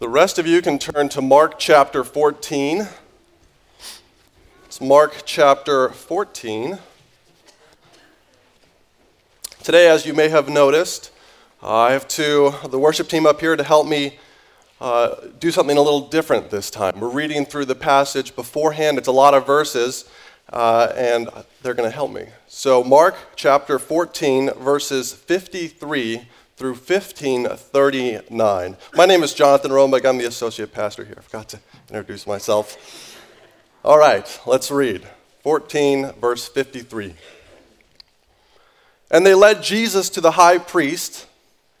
The rest of you can turn to Mark chapter 14. It's Mark chapter 14. Today, as you may have noticed, I have two, the worship team up here to help me uh, do something a little different this time. We're reading through the passage beforehand, it's a lot of verses, uh, and they're going to help me. So, Mark chapter 14, verses 53 through 1539. My name is Jonathan Romig. I'm the associate pastor here. I forgot to introduce myself. All right, let's read. 14, verse 53. And they led Jesus to the high priest,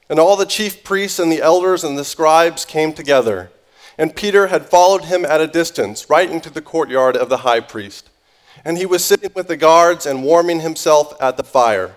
and all the chief priests and the elders and the scribes came together. And Peter had followed him at a distance, right into the courtyard of the high priest. And he was sitting with the guards and warming himself at the fire.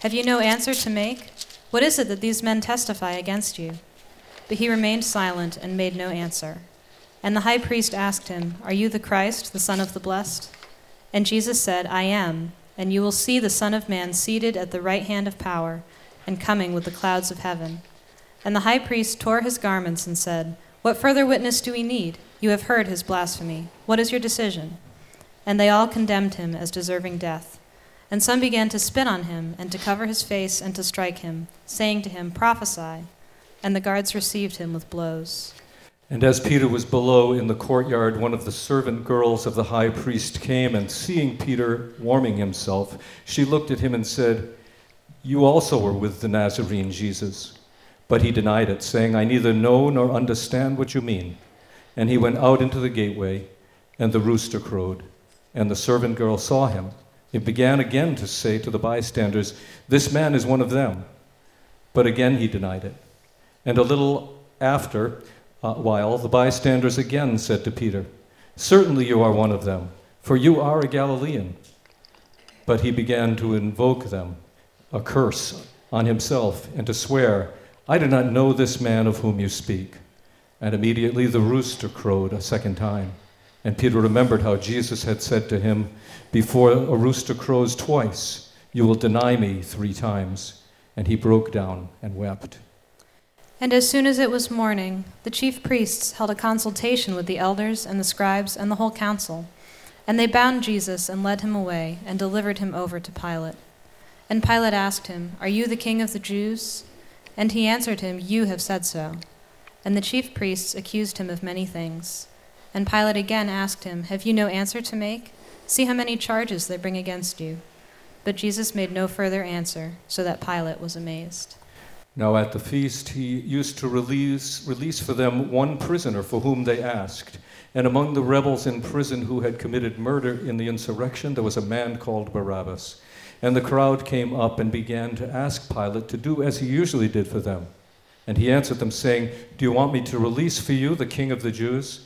have you no answer to make? What is it that these men testify against you? But he remained silent and made no answer. And the high priest asked him, Are you the Christ, the Son of the Blessed? And Jesus said, I am, and you will see the Son of Man seated at the right hand of power, and coming with the clouds of heaven. And the high priest tore his garments and said, What further witness do we need? You have heard his blasphemy. What is your decision? And they all condemned him as deserving death. And some began to spit on him, and to cover his face, and to strike him, saying to him, Prophesy. And the guards received him with blows. And as Peter was below in the courtyard, one of the servant girls of the high priest came, and seeing Peter warming himself, she looked at him and said, You also were with the Nazarene Jesus. But he denied it, saying, I neither know nor understand what you mean. And he went out into the gateway, and the rooster crowed. And the servant girl saw him he began again to say to the bystanders, This man is one of them. But again he denied it. And a little after a while, the bystanders again said to Peter, Certainly you are one of them, for you are a Galilean. But he began to invoke them, a curse on himself, and to swear, I do not know this man of whom you speak. And immediately the rooster crowed a second time. And Peter remembered how Jesus had said to him, Before a rooster crows twice, you will deny me three times. And he broke down and wept. And as soon as it was morning, the chief priests held a consultation with the elders and the scribes and the whole council. And they bound Jesus and led him away and delivered him over to Pilate. And Pilate asked him, Are you the king of the Jews? And he answered him, You have said so. And the chief priests accused him of many things. And Pilate again asked him, Have you no answer to make? See how many charges they bring against you. But Jesus made no further answer, so that Pilate was amazed. Now at the feast he used to release, release for them one prisoner for whom they asked. And among the rebels in prison who had committed murder in the insurrection, there was a man called Barabbas. And the crowd came up and began to ask Pilate to do as he usually did for them. And he answered them, saying, Do you want me to release for you the king of the Jews?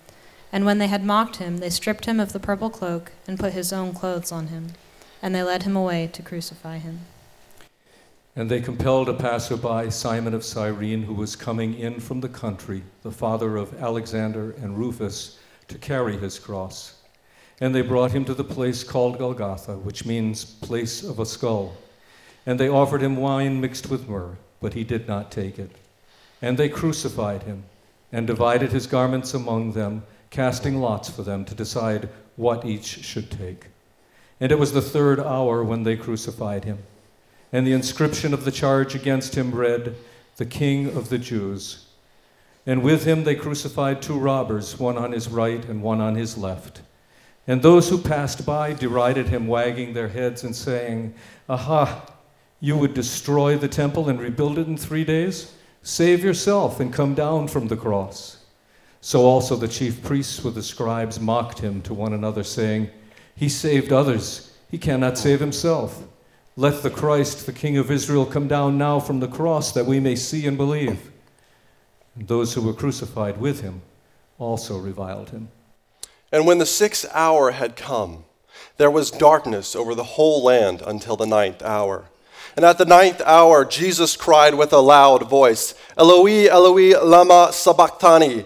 And when they had mocked him, they stripped him of the purple cloak and put his own clothes on him. And they led him away to crucify him. And they compelled a passerby, Simon of Cyrene, who was coming in from the country, the father of Alexander and Rufus, to carry his cross. And they brought him to the place called Golgotha, which means place of a skull. And they offered him wine mixed with myrrh, but he did not take it. And they crucified him and divided his garments among them, casting lots for them to decide what each should take. And it was the third hour when they crucified him. And the inscription of the charge against him read, The King of the Jews. And with him they crucified two robbers, one on his right and one on his left. And those who passed by derided him, wagging their heads and saying, Aha, you would destroy the temple and rebuild it in three days? Save yourself and come down from the cross. So also the chief priests with the scribes mocked him to one another, saying, He saved others, he cannot save himself. Let the Christ, the King of Israel, come down now from the cross that we may see and believe. And those who were crucified with him also reviled him. And when the sixth hour had come, there was darkness over the whole land until the ninth hour. And at the ninth hour, Jesus cried with a loud voice, Eloi, Eloi, lama sabachthani,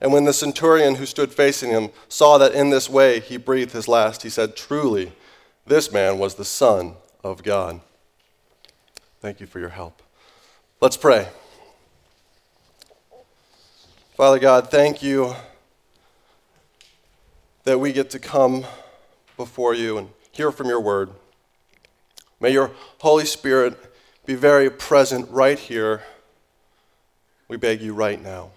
And when the centurion who stood facing him saw that in this way he breathed his last, he said, Truly, this man was the Son of God. Thank you for your help. Let's pray. Father God, thank you that we get to come before you and hear from your word. May your Holy Spirit be very present right here. We beg you right now.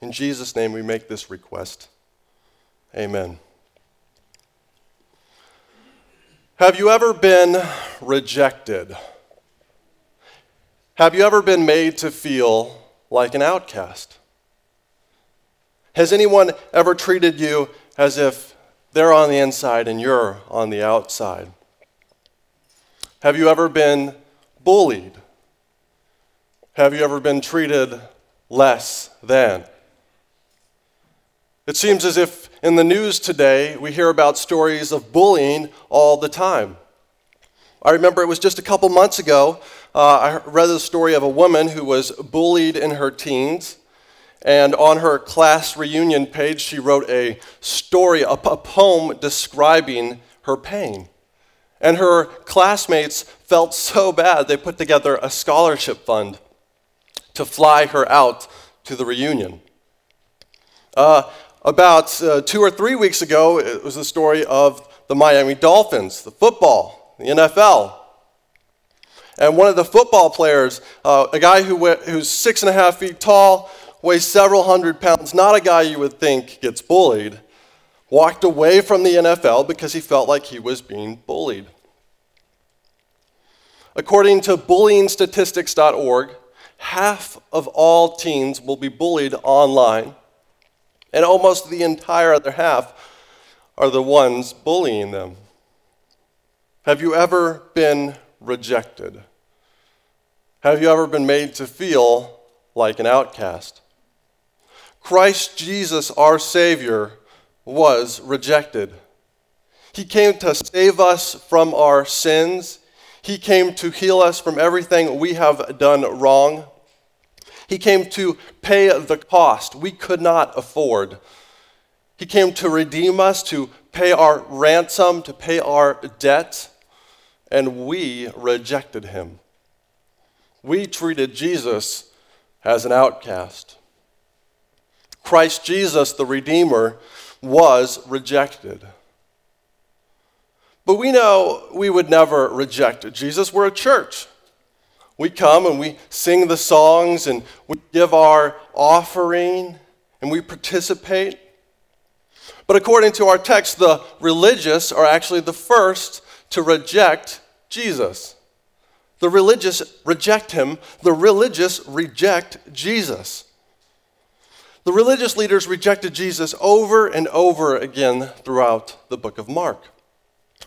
In Jesus' name, we make this request. Amen. Have you ever been rejected? Have you ever been made to feel like an outcast? Has anyone ever treated you as if they're on the inside and you're on the outside? Have you ever been bullied? Have you ever been treated less than? It seems as if in the news today we hear about stories of bullying all the time. I remember it was just a couple months ago, uh, I read the story of a woman who was bullied in her teens. And on her class reunion page, she wrote a story, a, poem describing her pain. And her classmates felt so bad, they put together a scholarship fund to fly her out to the reunion. Uh, about uh, two or three weeks ago, it was the story of the Miami Dolphins, the football, the NFL. And one of the football players, uh, a guy who, who's six and a half feet tall, weighs several hundred pounds, not a guy you would think gets bullied, walked away from the NFL because he felt like he was being bullied. According to bullyingstatistics.org, half of all teens will be bullied online, and almost the entire other half are the ones bullying them. Have you ever been rejected? Have you ever been made to feel like an outcast? Christ Jesus, our Savior, was rejected. He came to save us from our sins. He came to heal us from everything we have done wrong. He came to pay the cost we could not afford. He came to redeem us, to pay our ransom, to pay our debt, and we rejected him. We treated Jesus as an outcast. Christ Jesus, the Redeemer, was rejected. But we know we would never reject Jesus. We're a church. We come and we sing the songs and we give our offering and we participate. But according to our text, the religious are actually the first to reject Jesus. The religious reject him, the religious reject Jesus. The religious leaders rejected Jesus over and over again throughout the book of Mark.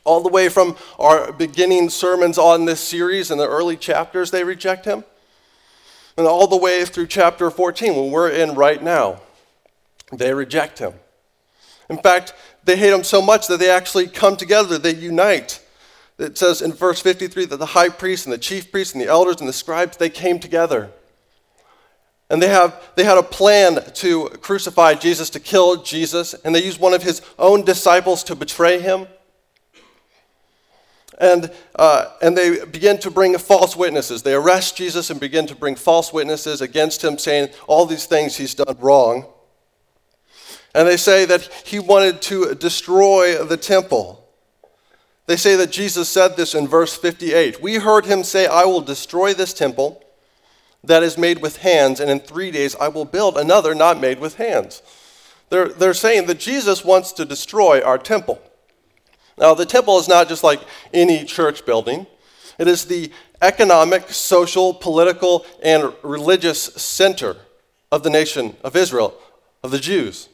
All the way from our beginning sermons on this series in the early chapters, they reject him. And all the way through chapter 14, when we're in right now, they reject him. In fact, they hate him so much that they actually come together, they unite. It says in verse 53 that the high priest and the chief priests and the elders and the scribes, they came together. And they, have, they had a plan to crucify Jesus, to kill Jesus, and they used one of his own disciples to betray him. And, uh, and they begin to bring false witnesses. They arrest Jesus and begin to bring false witnesses against him, saying all these things he's done wrong. And they say that he wanted to destroy the temple. They say that Jesus said this in verse 58. We heard him say, I will destroy this temple that is made with hands, and in three days I will build another not made with hands. They're, they're saying that Jesus wants to destroy our temple. Now, the temple is not just like any church building, it is the economic, social, political, and religious center of the nation of Israel, of the Jews.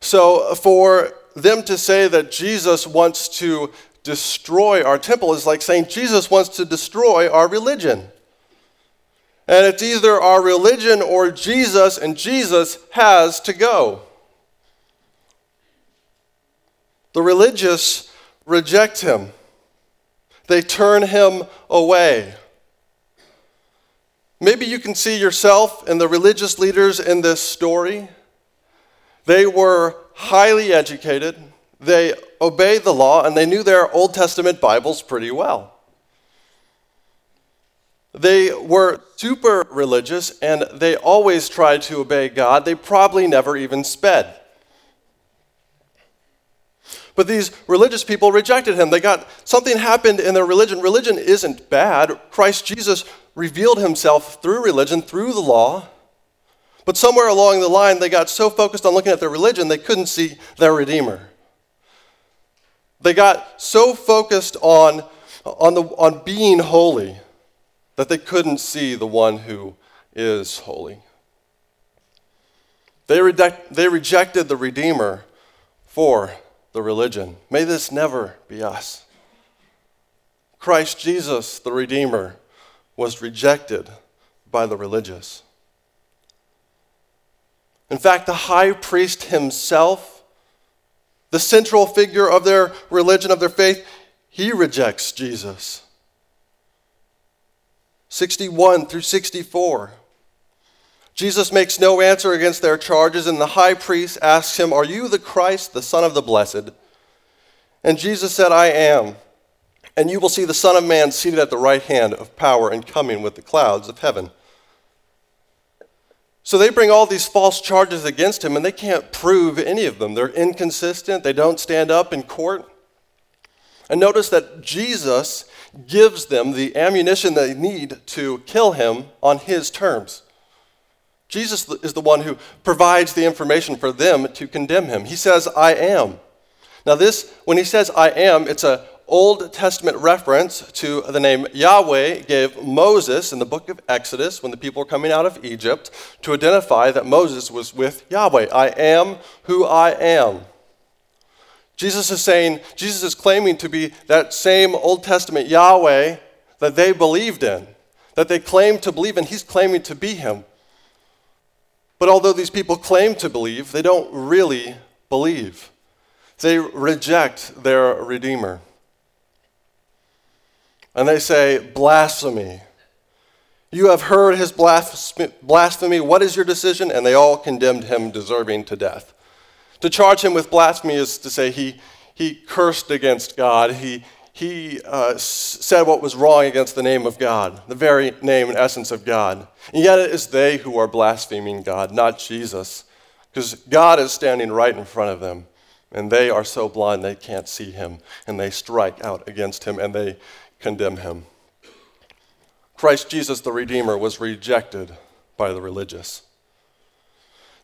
So, for them to say that Jesus wants to destroy our temple is like saying Jesus wants to destroy our religion. And it's either our religion or Jesus, and Jesus has to go. The religious reject him, they turn him away. Maybe you can see yourself in the religious leaders in this story. They were highly educated, they obeyed the law, and they knew their Old Testament Bibles pretty well. They were super religious and they always tried to obey God. They probably never even sped. But these religious people rejected him. They got something happened in their religion. Religion isn't bad. Christ Jesus revealed himself through religion, through the law. But somewhere along the line, they got so focused on looking at their religion, they couldn't see their Redeemer. They got so focused on, on, the, on being holy that they couldn't see the one who is holy. They, reject, they rejected the Redeemer for the religion. May this never be us. Christ Jesus, the Redeemer, was rejected by the religious. In fact, the high priest himself, the central figure of their religion, of their faith, he rejects Jesus. 61 through 64. Jesus makes no answer against their charges, and the high priest asks him, Are you the Christ, the Son of the Blessed? And Jesus said, I am. And you will see the Son of Man seated at the right hand of power and coming with the clouds of heaven. So they bring all these false charges against him, and they can't prove any of them. They're inconsistent, they don't stand up in court. And notice that Jesus gives them the ammunition they need to kill him on his terms. Jesus is the one who provides the information for them to condemn him. He says, I am. Now, this, when he says I am, it's a Old Testament reference to the name Yahweh gave Moses in the book of Exodus when the people were coming out of Egypt to identify that Moses was with Yahweh. I am who I am. Jesus is saying, Jesus is claiming to be that same Old Testament Yahweh that they believed in, that they claimed to believe in. He's claiming to be him. But although these people claim to believe, they don't really believe. They reject their Redeemer. And they say, blasphemy. You have heard his blasphemy. What is your decision? And they all condemned him, deserving to death. To charge him with blasphemy is to say he, he cursed against God. He, he uh, said what was wrong against the name of God, the very name and essence of God. And yet it is they who are blaspheming God, not Jesus, because God is standing right in front of them. And they are so blind they can't see him. And they strike out against him and they condemn him. Christ Jesus, the Redeemer, was rejected by the religious.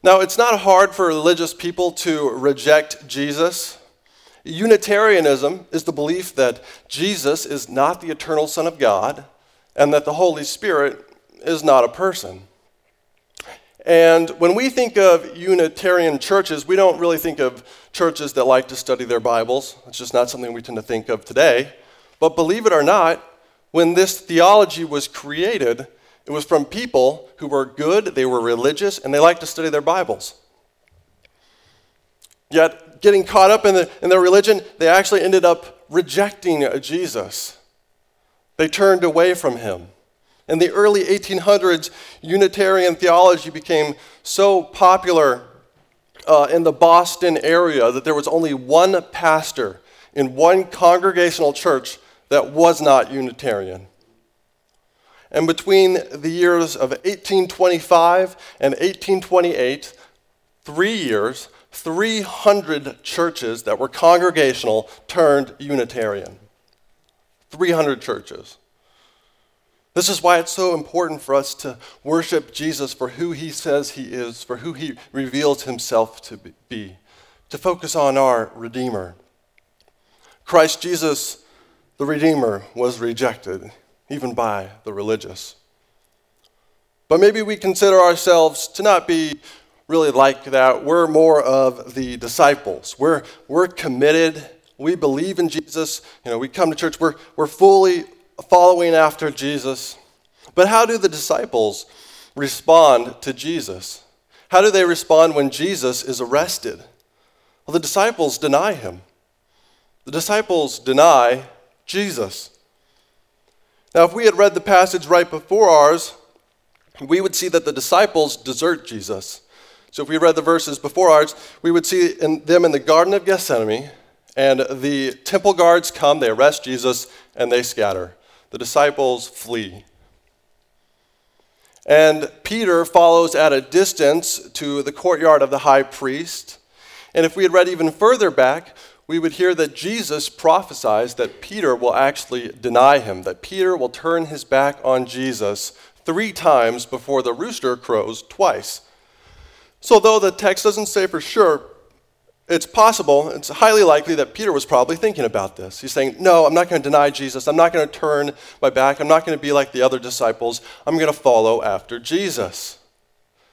Now, it's not hard for religious people to reject Jesus. Unitarianism is the belief that Jesus is not the eternal Son of God and that the Holy Spirit is not a person. And when we think of Unitarian churches, we don't really think of churches that like to study their Bibles. It's just not something we tend to think of today. But believe it or not, when this theology was created, it was from people who were good, they were religious, and they liked to study their Bibles. Yet, getting caught up in, the, in their religion, they actually ended up rejecting Jesus. They turned away from him. In the early 1800s, Unitarian theology became so popular uh, in the Boston area that there was only one pastor in one congregational church that was not Unitarian. And between the years of 1825 and 1828, three years, 300 churches that were congregational turned Unitarian. 300 churches. This is why it's so important for us to worship Jesus for who he says he is, for who he reveals himself to be, to focus on our Redeemer. Christ Jesus, the Redeemer, was rejected, even by the religious. But maybe we consider ourselves to not be really like that. We're more of the disciples. We're, we're committed. We believe in Jesus. You know, we come to church. We're, we're fully following after Jesus. But how do the disciples respond to Jesus? How do they respond when Jesus is arrested? Well, the disciples deny him. The disciples deny Jesus. Now, if we had read the passage right before ours, we would see that the disciples desert Jesus. So, if we read the verses before ours, we would see in them in the Garden of Gethsemane, and the temple guards come, they arrest Jesus, and they scatter the disciples flee. And Peter follows at a distance to the courtyard of the high priest. And if we had read even further back, we would hear that Jesus prophesies that Peter will actually deny him, that Peter will turn his back on Jesus three times before the rooster crows twice. So, though the text doesn't say for sure, it's possible, it's highly likely that Peter was probably thinking about this. He's saying, No, I'm not going to deny Jesus. I'm not going to turn my back. I'm not going to be like the other disciples. I'm going to follow after Jesus.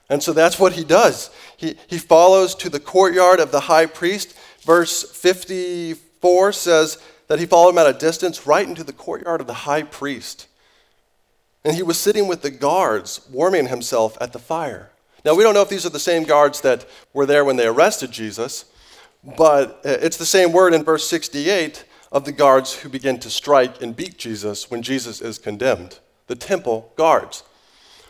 And so that's what he does. He, he follows to the courtyard of the high priest. Verse 54 says that he followed him at a distance right into the courtyard of the high priest. And he was sitting with the guards, warming himself at the fire. Now, we don't know if these are the same guards that were there when they arrested Jesus. But uh, it's the same word in verse 68 of the guards who begin to strike and beat Jesus when Jesus is condemned the temple guards.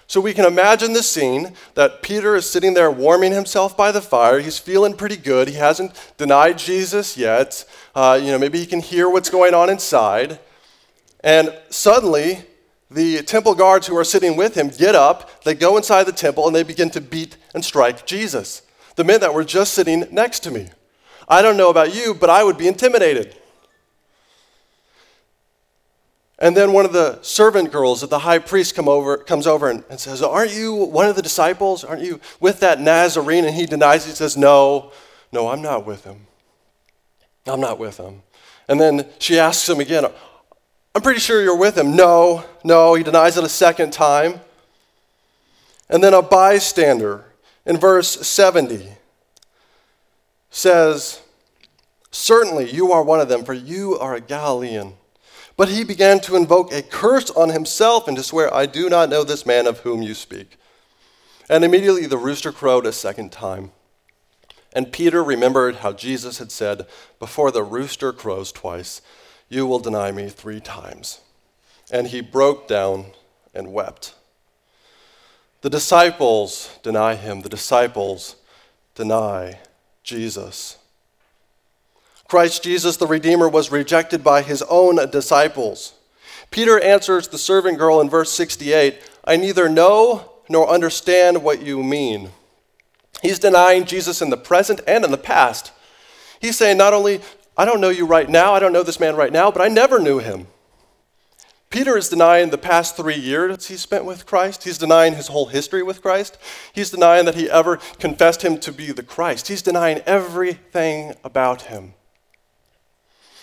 So we can imagine the scene that Peter is sitting there warming himself by the fire. He's feeling pretty good. He hasn't denied Jesus yet. Uh, you know, maybe he can hear what's going on inside. And suddenly, the temple guards who are sitting with him get up, they go inside the temple, and they begin to beat and strike Jesus, the men that were just sitting next to me. I don't know about you, but I would be intimidated. And then one of the servant girls of the high priest come over, comes over and, and says, Aren't you one of the disciples? Aren't you with that Nazarene? And he denies, he says, No, no, I'm not with him. I'm not with him. And then she asks him again, I'm pretty sure you're with him. No, no, he denies it a second time. And then a bystander in verse 70 says, Certainly you are one of them, for you are a Galilean. But he began to invoke a curse on himself and to swear, I do not know this man of whom you speak. And immediately the rooster crowed a second time. And Peter remembered how Jesus had said, Before the rooster crows twice, you will deny me three times. And he broke down and wept. The disciples deny him, the disciples deny Jesus. Christ Jesus, the Redeemer, was rejected by his own disciples. Peter answers the servant girl in verse 68 I neither know nor understand what you mean. He's denying Jesus in the present and in the past. He's saying, not only, I don't know you right now, I don't know this man right now, but I never knew him. Peter is denying the past three years he spent with Christ. He's denying his whole history with Christ. He's denying that he ever confessed him to be the Christ. He's denying everything about him.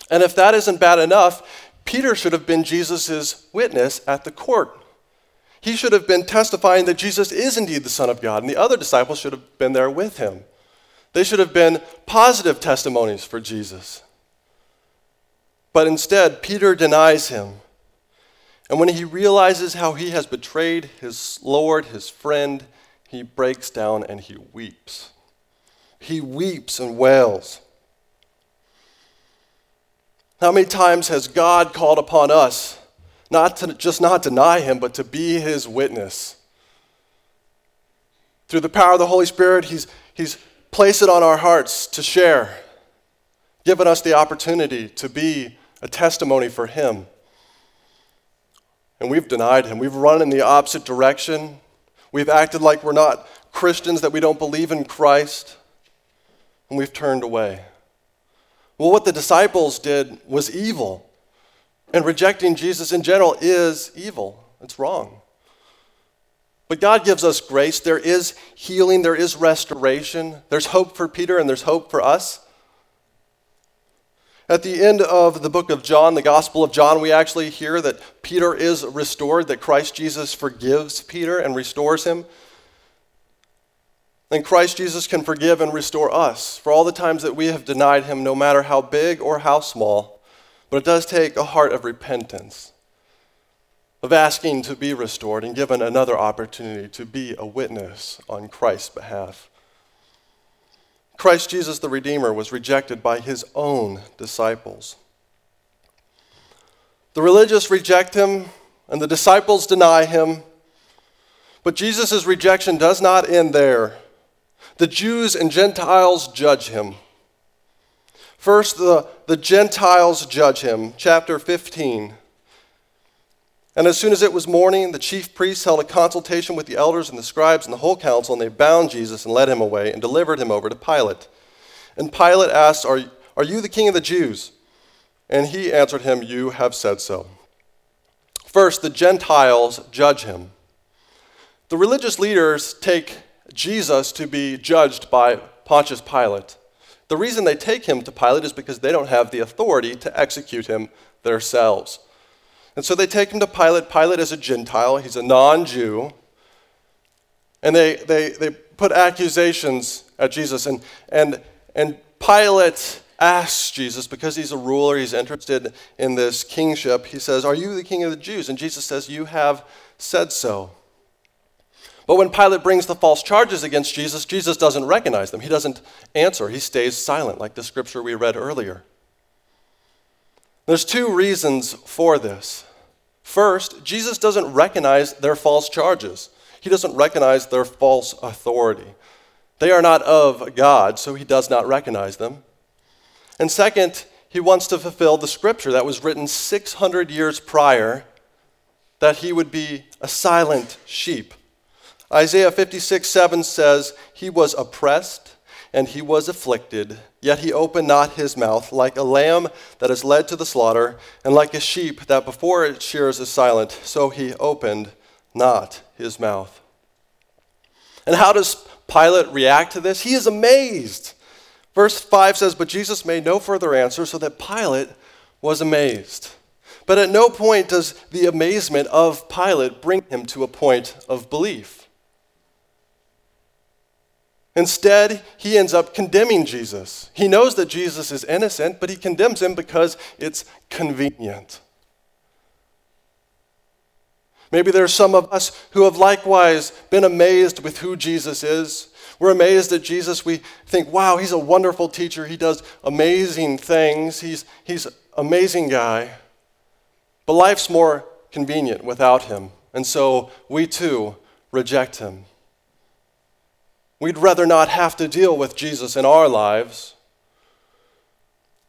And if that isn't bad enough, Peter should have been Jesus' witness at the court. He should have been testifying that Jesus is indeed the Son of God, and the other disciples should have been there with him. They should have been positive testimonies for Jesus. But instead, Peter denies him. And when he realizes how he has betrayed his Lord, his friend, he breaks down and he weeps. He weeps and wails. How many times has God called upon us not to just not deny him, but to be his witness? Through the power of the Holy Spirit, he's, he's placed it on our hearts to share, given us the opportunity to be a testimony for him. And we've denied him. We've run in the opposite direction. We've acted like we're not Christians, that we don't believe in Christ, and we've turned away. Well, what the disciples did was evil. And rejecting Jesus in general is evil. It's wrong. But God gives us grace. There is healing, there is restoration. There's hope for Peter, and there's hope for us. At the end of the book of John, the Gospel of John, we actually hear that Peter is restored, that Christ Jesus forgives Peter and restores him. And Christ Jesus can forgive and restore us for all the times that we have denied him, no matter how big or how small. But it does take a heart of repentance, of asking to be restored and given another opportunity to be a witness on Christ's behalf. Christ Jesus the Redeemer was rejected by his own disciples. The religious reject him, and the disciples deny him. But Jesus' rejection does not end there. The Jews and Gentiles judge him. First, the, the Gentiles judge him. Chapter 15. And as soon as it was morning, the chief priests held a consultation with the elders and the scribes and the whole council, and they bound Jesus and led him away and delivered him over to Pilate. And Pilate asked, Are, are you the king of the Jews? And he answered him, You have said so. First, the Gentiles judge him. The religious leaders take Jesus to be judged by Pontius Pilate. The reason they take him to Pilate is because they don't have the authority to execute him themselves. And so they take him to Pilate. Pilate is a Gentile, he's a non Jew. And they, they, they put accusations at Jesus. And, and, and Pilate asks Jesus, because he's a ruler, he's interested in this kingship, he says, Are you the king of the Jews? And Jesus says, You have said so. But when Pilate brings the false charges against Jesus, Jesus doesn't recognize them. He doesn't answer. He stays silent, like the scripture we read earlier. There's two reasons for this. First, Jesus doesn't recognize their false charges, he doesn't recognize their false authority. They are not of God, so he does not recognize them. And second, he wants to fulfill the scripture that was written 600 years prior that he would be a silent sheep Isaiah 56 7 says, He was oppressed and he was afflicted, yet he opened not his mouth, like a lamb that is led to the slaughter, and like a sheep that before its shears is silent, so he opened not his mouth. And how does Pilate react to this? He is amazed. Verse 5 says, But Jesus made no further answer, so that Pilate was amazed. But at no point does the amazement of Pilate bring him to a point of belief. Instead, he ends up condemning Jesus. He knows that Jesus is innocent, but he condemns him because it's convenient. Maybe there are some of us who have likewise been amazed with who Jesus is. We're amazed at Jesus. We think, wow, he's a wonderful teacher. He does amazing things. He's, he's an amazing guy. But life's more convenient without him. And so we too reject him. We'd rather not have to deal with Jesus in our lives.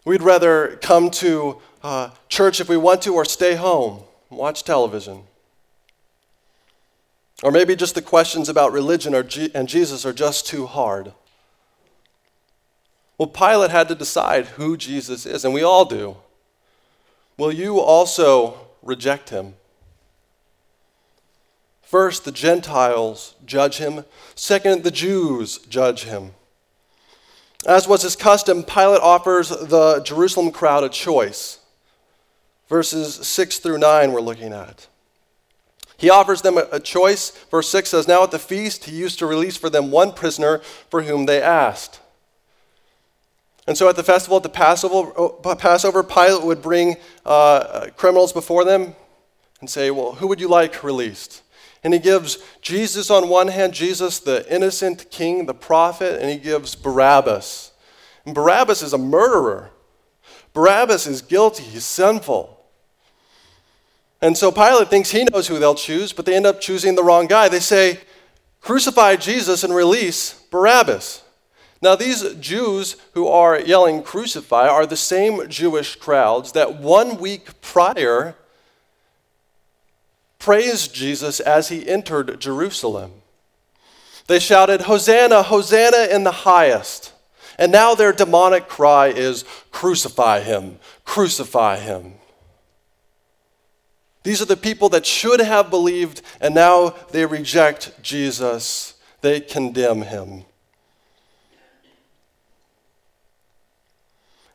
We'd rather come to uh, church if we want to or stay home watch television. Or maybe just the questions about religion G- and Jesus are just too hard. Well, Pilate had to decide who Jesus is, and we all do. Will you also reject him? First, the Gentiles judge him. Second, the Jews judge him. As was his custom, Pilate offers the Jerusalem crowd a choice. Verses 6 through 9, we're looking at. He offers them a choice. Verse 6 says, Now at the feast, he used to release for them one prisoner for whom they asked. And so at the festival, at the Passover, Passover Pilate would bring uh, criminals before them and say, Well, who would you like released? And he gives Jesus on one hand, Jesus, the innocent king, the prophet, and he gives Barabbas. And Barabbas is a murderer. Barabbas is guilty, he's sinful. And so Pilate thinks he knows who they'll choose, but they end up choosing the wrong guy. They say, Crucify Jesus and release Barabbas. Now, these Jews who are yelling crucify are the same Jewish crowds that one week prior praised Jesus as he entered Jerusalem. They shouted, Hosanna, Hosanna in the highest. And now their demonic cry is, Crucify him, crucify him. These are the people that should have believed, and now they reject Jesus. They condemn him.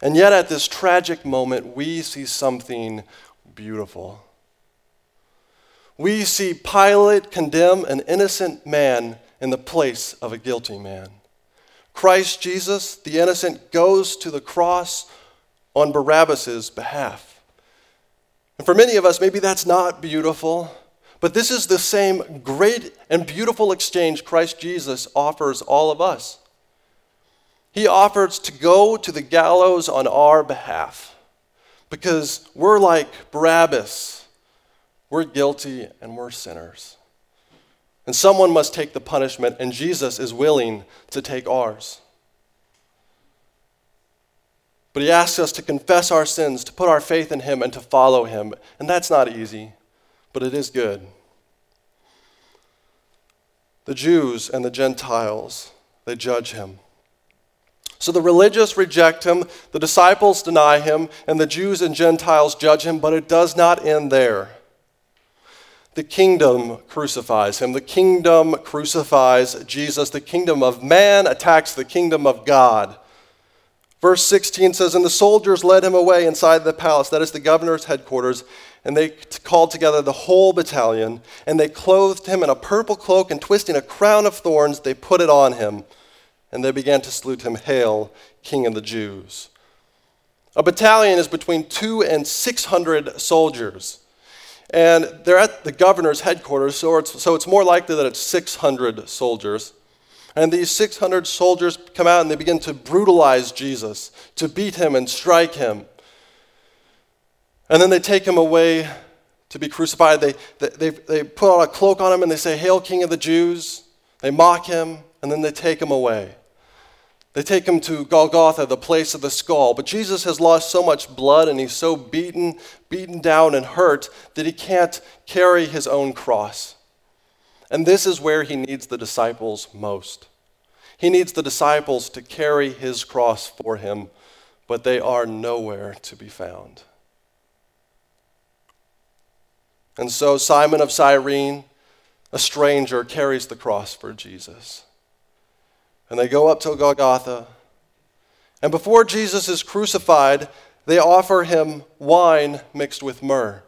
And yet, at this tragic moment, we see something beautiful. We see Pilate condemn an innocent man in the place of a guilty man. Christ Jesus, the innocent, goes to the cross on Barabbas' behalf. And for many of us, maybe that's not beautiful, but this is the same great and beautiful exchange Christ Jesus offers all of us. He offers to go to the gallows on our behalf because we're like Barabbas. We're guilty and we're sinners. And someone must take the punishment, and Jesus is willing to take ours. But he asks us to confess our sins, to put our faith in him, and to follow him. And that's not easy, but it is good. The Jews and the Gentiles, they judge him. So the religious reject him, the disciples deny him, and the Jews and Gentiles judge him, but it does not end there. The kingdom crucifies him. The kingdom crucifies Jesus. The kingdom of man attacks the kingdom of God. Verse 16 says, And the soldiers led him away inside the palace, that is the governor's headquarters, and they called together the whole battalion, and they clothed him in a purple cloak, and twisting a crown of thorns, they put it on him and they began to salute him, Hail, King of the Jews. A battalion is between two and 600 soldiers. And they're at the governor's headquarters, so it's, so it's more likely that it's 600 soldiers. And these 600 soldiers come out and they begin to brutalize Jesus, to beat him and strike him. And then they take him away to be crucified. They, they, they, put on a cloak on him and they say, Hail, King of the Jews. They mock him and then they take him away. They take him to Golgotha, the place of the skull. But Jesus has lost so much blood and he's so beaten, beaten down and hurt that he can't carry his own cross. And this is where he needs the disciples most. He needs the disciples to carry his cross for him, but they are nowhere to be found. And so Simon of Cyrene, a stranger, carries the cross for Jesus. And they go up to Golgotha. And before Jesus is crucified, they offer him wine mixed with myrrh.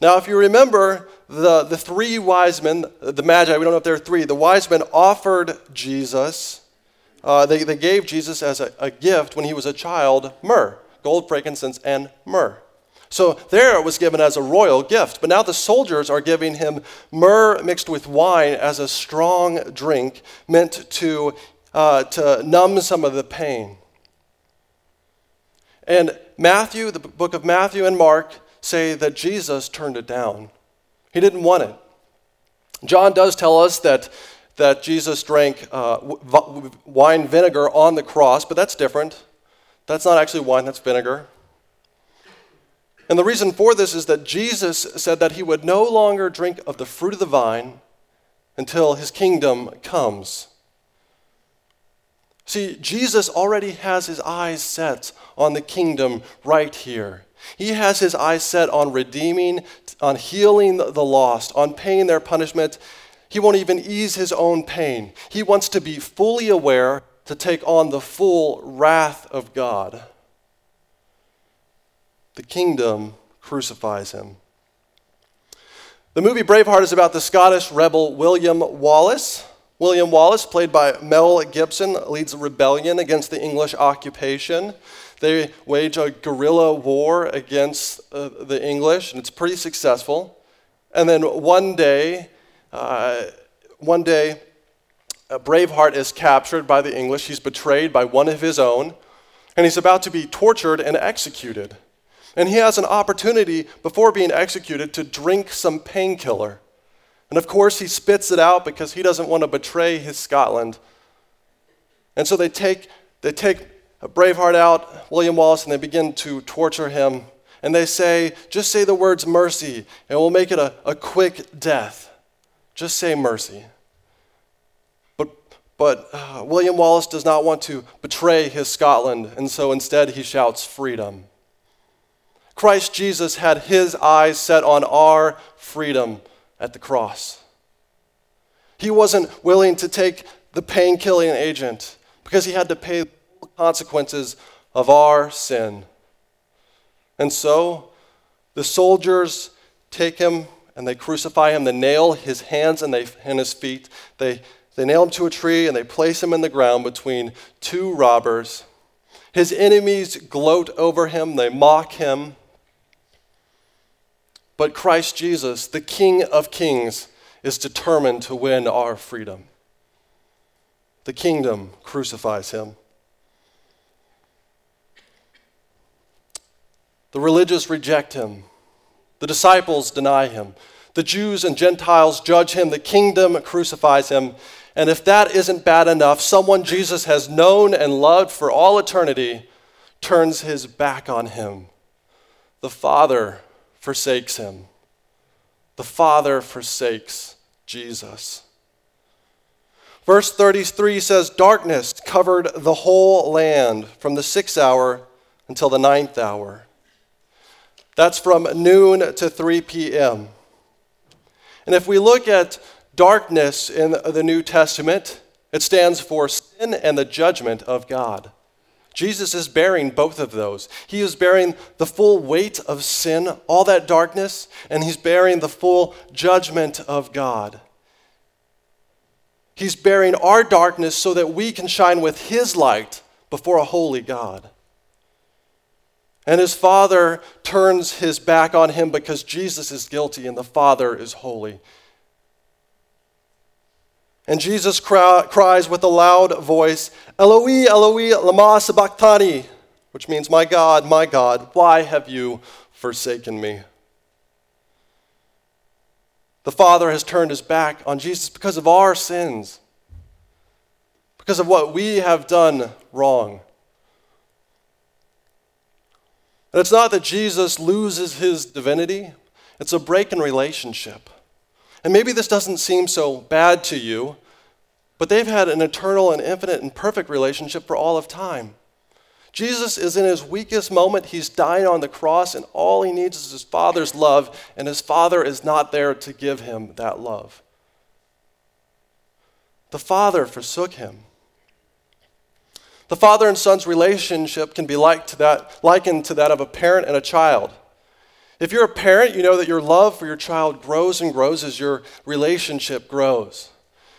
Now, if you remember, the, the three wise men, the Magi, we don't know if there are three, the wise men offered Jesus, uh, they, they gave Jesus as a, a gift when he was a child myrrh, gold, frankincense, and myrrh. So there it was given as a royal gift. But now the soldiers are giving him myrrh mixed with wine as a strong drink meant to, uh, to numb some of the pain. And Matthew, the book of Matthew and Mark, say that Jesus turned it down. He didn't want it. John does tell us that, that Jesus drank uh, wine vinegar on the cross, but that's different. That's not actually wine, that's vinegar. And the reason for this is that Jesus said that he would no longer drink of the fruit of the vine until his kingdom comes. See, Jesus already has his eyes set on the kingdom right here. He has his eyes set on redeeming, on healing the lost, on paying their punishment. He won't even ease his own pain. He wants to be fully aware to take on the full wrath of God the kingdom crucifies him. The movie Braveheart is about the Scottish rebel William Wallace. William Wallace, played by Mel Gibson, leads a rebellion against the English occupation. They wage a guerrilla war against uh, the English, and it's pretty successful. And then one day, uh, one day, uh, Braveheart is captured by the English. He's betrayed by one of his own, and he's about to be tortured and executed. And he has an opportunity before being executed to drink some painkiller. And of course, he spits it out because he doesn't want to betray his Scotland. And so they take, they take Braveheart out, William Wallace, and they begin to torture him. And they say, just say the words mercy, and we'll make it a, a quick death. Just say mercy. But, but uh, William Wallace does not want to betray his Scotland, and so instead he shouts freedom. Christ Jesus had his eyes set on our freedom at the cross. He wasn't willing to take the pain killing agent because he had to pay the consequences of our sin. And so the soldiers take him and they crucify him. They nail his hands and, they, and his feet. They, they nail him to a tree and they place him in the ground between two robbers. His enemies gloat over him, they mock him. But Christ Jesus, the King of Kings, is determined to win our freedom. The kingdom crucifies him. The religious reject him. The disciples deny him. The Jews and Gentiles judge him. The kingdom crucifies him. And if that isn't bad enough, someone Jesus has known and loved for all eternity turns his back on him. The Father forsakes him. The Father forsakes Jesus. Verse 33 says, Darkness covered the whole land from the sixth hour until the ninth hour. That's from noon to 3 p.m. And if we look at darkness in the New Testament, it stands for sin and the judgment of God. Jesus is bearing both of those. He is bearing the full weight of sin, all that darkness, and he's bearing the full judgment of God. He's bearing our darkness so that we can shine with his light before a holy God. And his father turns his back on him because Jesus is guilty and the Father is holy. And Jesus cries with a loud voice, Eloi, Eloi, lama sabachthani, which means, My God, my God, why have you forsaken me? The Father has turned his back on Jesus because of our sins, because of what we have done wrong. And it's not that Jesus loses his divinity, it's a break in relationship. And maybe this doesn't seem so bad to you, but they've had an eternal and infinite and perfect relationship for all of time. Jesus is in his weakest moment. He's dying on the cross, and all he needs is his Father's love, and his Father is not there to give him that love. The Father forsook him. The father and son's relationship can be to that, likened to that of a parent and a child. If you're a parent, you know that your love for your child grows and grows as your relationship grows.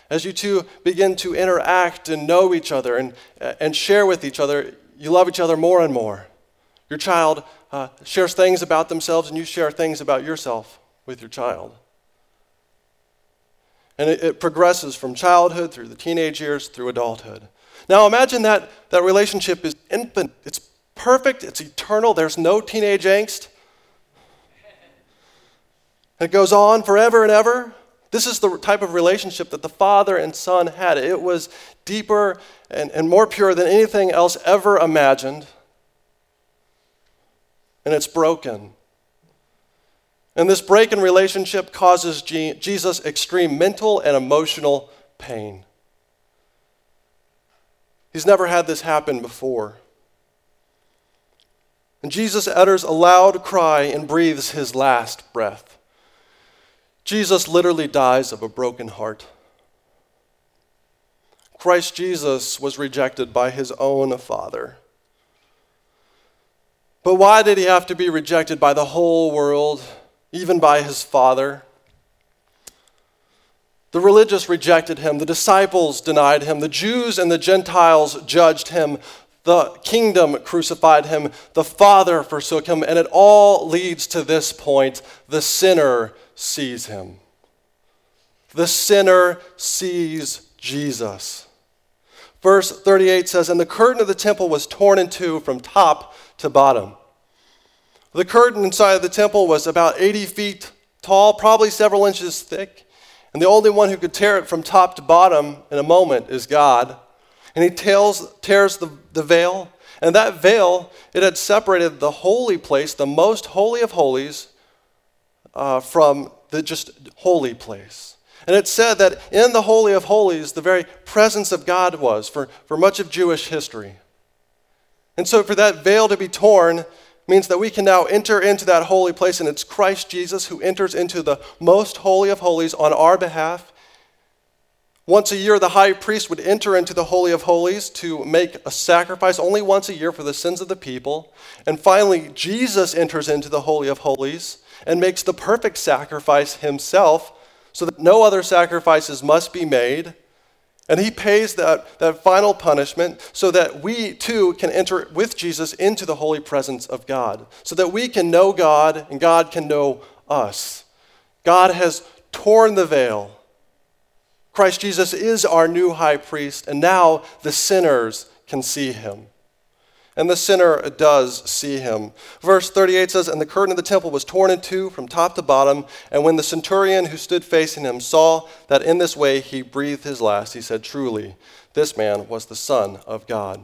As you two begin to interact and know each other and, and share with each other, you love each other more and more. Your child uh, shares things about themselves, and you share things about yourself with your child. And it, it progresses from childhood through the teenage years through adulthood. Now imagine that that relationship is infinite, it's perfect, it's eternal, there's no teenage angst. It goes on forever and ever. This is the type of relationship that the father and son had. It was deeper and, and more pure than anything else ever imagined. And it's broken. And this break in relationship causes Jesus extreme mental and emotional pain. He's never had this happen before. And Jesus utters a loud cry and breathes his last breath. Jesus literally dies of a broken heart. Christ Jesus was rejected by his own Father. But why did he have to be rejected by the whole world, even by his Father? The religious rejected him, the disciples denied him, the Jews and the Gentiles judged him, the kingdom crucified him, the Father forsook him, and it all leads to this point the sinner sees him. The sinner sees Jesus. Verse 38 says, And the curtain of the temple was torn in two from top to bottom. The curtain inside of the temple was about 80 feet tall, probably several inches thick. And the only one who could tear it from top to bottom in a moment is God. And he tears, tears the, the veil. And that veil, it had separated the holy place, the most holy of holies, uh, from the just holy place. And it said that in the Holy of Holies, the very presence of God was for, for much of Jewish history. And so, for that veil to be torn means that we can now enter into that holy place, and it's Christ Jesus who enters into the most holy of holies on our behalf. Once a year, the high priest would enter into the Holy of Holies to make a sacrifice only once a year for the sins of the people. And finally, Jesus enters into the Holy of Holies and makes the perfect sacrifice himself so that no other sacrifices must be made. And he pays that, that final punishment so that we too can enter with Jesus into the holy presence of God, so that we can know God and God can know us. God has torn the veil. Christ Jesus is our new high priest, and now the sinners can see him and the sinner does see him. Verse 38 says, And the curtain of the temple was torn in two from top to bottom. And when the centurion who stood facing him saw that in this way he breathed his last, he said, Truly, this man was the Son of God.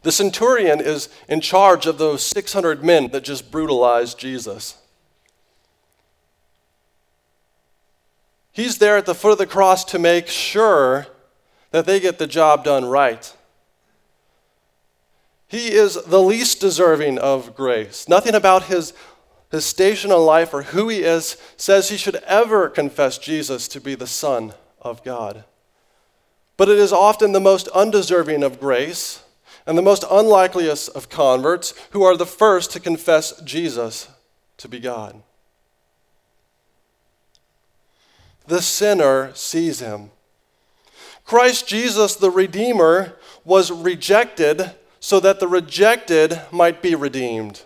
The centurion is in charge of those 600 men that just brutalized Jesus. He's there at the foot of the cross to make sure that they get the job done right. He is the least deserving of grace. Nothing about his, his station in life or who he is says he should ever confess Jesus to be the Son of God. But it is often the most undeserving of grace and the most unlikeliest of converts who are the first to confess Jesus to be God. The sinner sees him. Christ Jesus, the Redeemer, was rejected so that the rejected might be redeemed.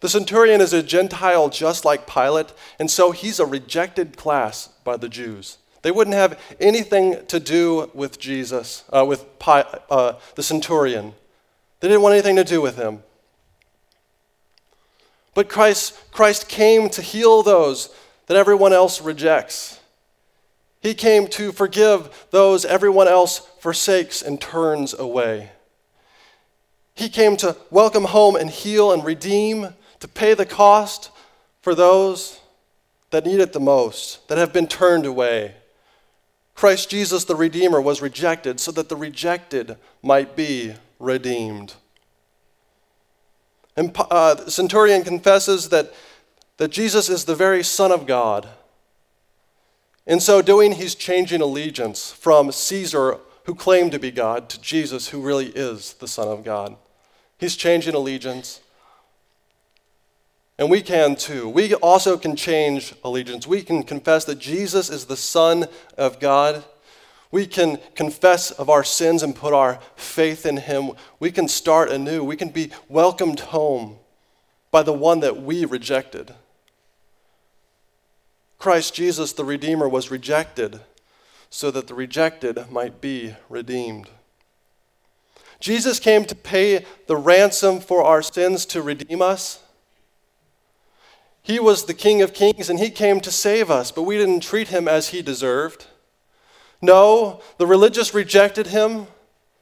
The centurion is a Gentile just like Pilate, and so he's a rejected class by the Jews. They wouldn't have anything to do with Jesus, uh, with uh, the centurion. They didn't want anything to do with him. But Christ, Christ came to heal those that everyone else rejects. He came to forgive those everyone else forsakes and turns away. He came to welcome home and heal and redeem, to pay the cost for those that need it the most, that have been turned away. Christ Jesus, the Redeemer, was rejected so that the rejected might be redeemed. And uh, the centurion confesses that, that Jesus is the very Son of God in so doing, he's changing allegiance from Caesar, who claimed to be God, to Jesus, who really is the Son of God. He's changing allegiance. And we can too. We also can change allegiance. We can confess that Jesus is the Son of God. We can confess of our sins and put our faith in Him. We can start anew. We can be welcomed home by the one that we rejected. Christ Jesus, the Redeemer, was rejected so that the rejected might be redeemed. Jesus came to pay the ransom for our sins to redeem us. He was the King of Kings and he came to save us, but we didn't treat him as he deserved. No, the religious rejected him.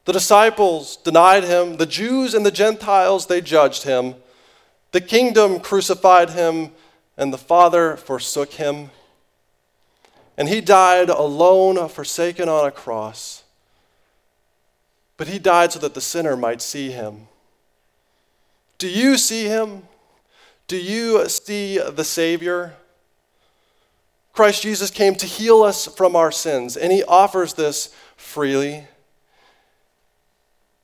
The disciples denied him. The Jews and the Gentiles, they judged him. The kingdom crucified him and the Father forsook him. And he died alone, forsaken on a cross. But he died so that the sinner might see him. Do you see him? Do you see the Savior? Christ Jesus came to heal us from our sins, and he offers this freely.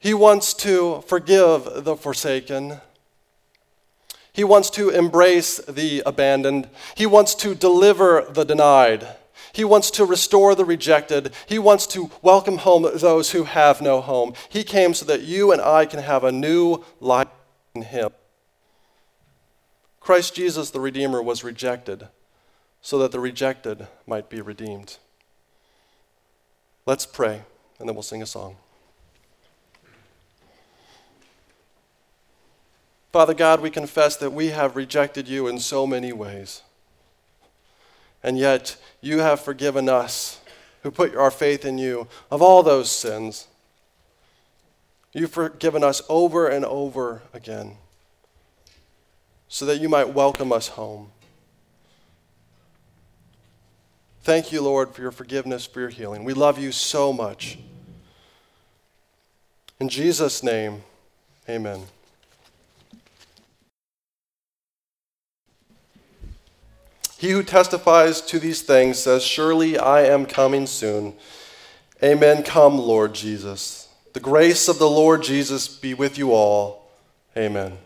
He wants to forgive the forsaken. He wants to embrace the abandoned. He wants to deliver the denied. He wants to restore the rejected. He wants to welcome home those who have no home. He came so that you and I can have a new life in Him. Christ Jesus, the Redeemer, was rejected so that the rejected might be redeemed. Let's pray, and then we'll sing a song. Father God, we confess that we have rejected you in so many ways. And yet, you have forgiven us who put our faith in you of all those sins. You've forgiven us over and over again so that you might welcome us home. Thank you, Lord, for your forgiveness, for your healing. We love you so much. In Jesus' name, amen. He who testifies to these things says, Surely I am coming soon. Amen. Come, Lord Jesus. The grace of the Lord Jesus be with you all. Amen.